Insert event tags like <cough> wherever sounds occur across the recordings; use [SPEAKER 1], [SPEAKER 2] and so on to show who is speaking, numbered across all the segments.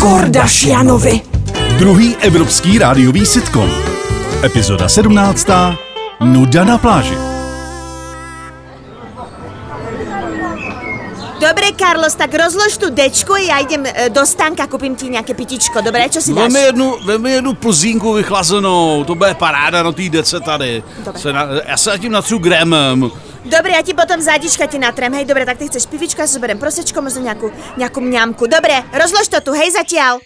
[SPEAKER 1] Kordašianovi.
[SPEAKER 2] Druhý evropský rádiový sitcom. Epizoda 17. Nuda na pláži.
[SPEAKER 3] Dobre, Carlos, tak rozlož tu dečku a já jdem e, do stánka, koupím ti nějaké pitičko, dobré, čo si dáš?
[SPEAKER 4] Vem jednu, vem jednu plzínku vychlazenou, to bude paráda na té dece tady.
[SPEAKER 3] Dobré.
[SPEAKER 4] Se na, já se zatím natřu grémem.
[SPEAKER 3] Dobre, já ti potom zádička ti natrem, hej, dobre, tak ty chceš pivičko, já si zoberiem prosečko, možno nějakou, nějakou mňamku. Dobre, rozlož to tu, hej, zatiaľ.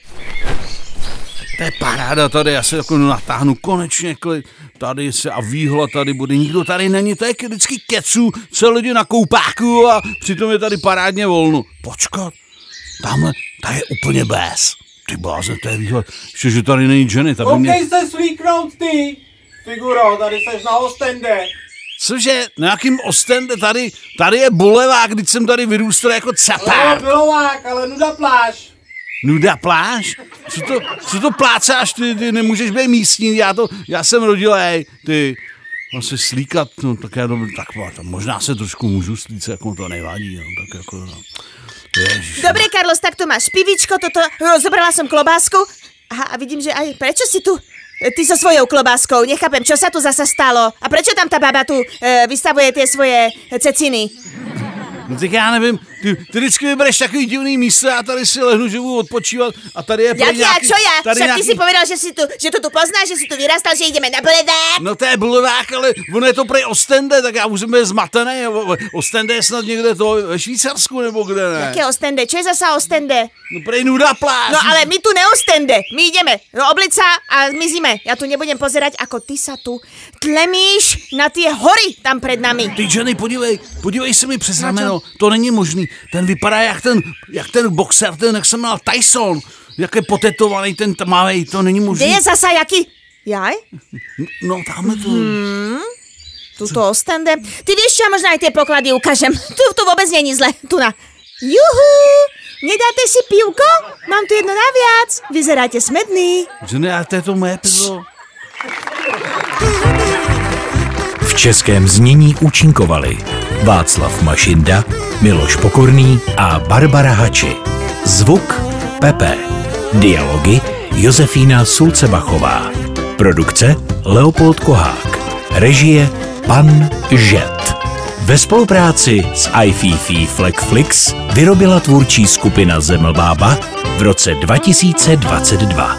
[SPEAKER 4] To je paráda tady, já se jako natáhnu konečně klid. Tady se a výhled tady bude, nikdo tady není, to je vždycky kecu, co lidi na koupáku a přitom je tady parádně volno. Počkat, tamhle, ta je úplně bez. Ty blázen, to je výhled, ještě, že tady není Jenny, ta by mě...
[SPEAKER 5] Se slíknout ty! Figuro, tady seš na Ostende.
[SPEAKER 4] Cože, na jakým Ostende tady, tady je bulevák, když jsem tady vyrůstal jako
[SPEAKER 5] Ale
[SPEAKER 4] capár.
[SPEAKER 5] Milovák, ale nuda pláž.
[SPEAKER 4] Nuda pláž? Co to, co to plácáš, ty, ty nemůžeš být místní, já to, já jsem rodilej, ty. Mám se slíkat, no tak já dobře, tak to, možná se trošku můžu slít, jako to nevadí, no, tak jako, no.
[SPEAKER 3] Dobre, Carlos, tak tu máš pivičko, toto, no, zobrala som klobásku. Aha, a vidím, že aj, prečo si tu? Ty so svojou klobáskou, nechápem, čo sa tu zasa stalo? A prečo tam tá baba tu e, vystavuje tie svoje ceciny?
[SPEAKER 4] No tak já nevím, ty, ty vždycky vybereš takový divný místo, já tady si lehnu, že budu odpočívat a tady je
[SPEAKER 3] Jak
[SPEAKER 4] nějaký,
[SPEAKER 3] čo ja?
[SPEAKER 4] tady
[SPEAKER 3] Však ty
[SPEAKER 4] nějaký,
[SPEAKER 3] si povedal, že, si tu, že to tu poznáš, že si tu vyrastal, že ideme na bulevák.
[SPEAKER 4] No to je bulevák, ale ono je to prej Ostende, tak já už jsem zmatený. Ostende je snad někde to ve Švýcarsku nebo kde ne?
[SPEAKER 3] Jaké Ostende? Čo je zasa Ostende?
[SPEAKER 4] No prej nuda pláž.
[SPEAKER 3] No ale my tu neostende, my ideme do oblica a zmizíme. Ja tu nebudem pozerať, ako ty sa tu tlemíš na tie hory tam pred nami.
[SPEAKER 4] Ty Jenny, podívej, podívej se mi přes rameno, to není možný. Ten vypadá jak ten, jak ten boxer, ten, jak jsem mal Tyson. Jak je potetovaný ten tmavý, to není
[SPEAKER 3] Kde
[SPEAKER 4] možný.
[SPEAKER 3] je zasa jaký? Jaj?
[SPEAKER 4] No tamhle to.
[SPEAKER 3] Tuto Ostende. Ty vieš čo, ja možno aj tie poklady ukážem. <laughs> Tu, tu vôbec není zle. Tu na. Juhu! Nedáte si pivko? Mám tu jedno naviac. Vyzeráte smedný.
[SPEAKER 4] To je to moje pivo.
[SPEAKER 6] V českém znění účinkovali Václav Mašinda, Miloš Pokorný a Barbara Hači. Zvuk Pepe. Dialogy Josefína Sulcebachová. Produkce Leopold Kohák. Režie Pan Žet. Ve spolupráci s iFiFi Flexflix vyrobila tvůrčí skupina Zemlbába v roce 2022.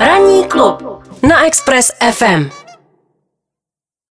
[SPEAKER 1] Ranní klub na Express FM.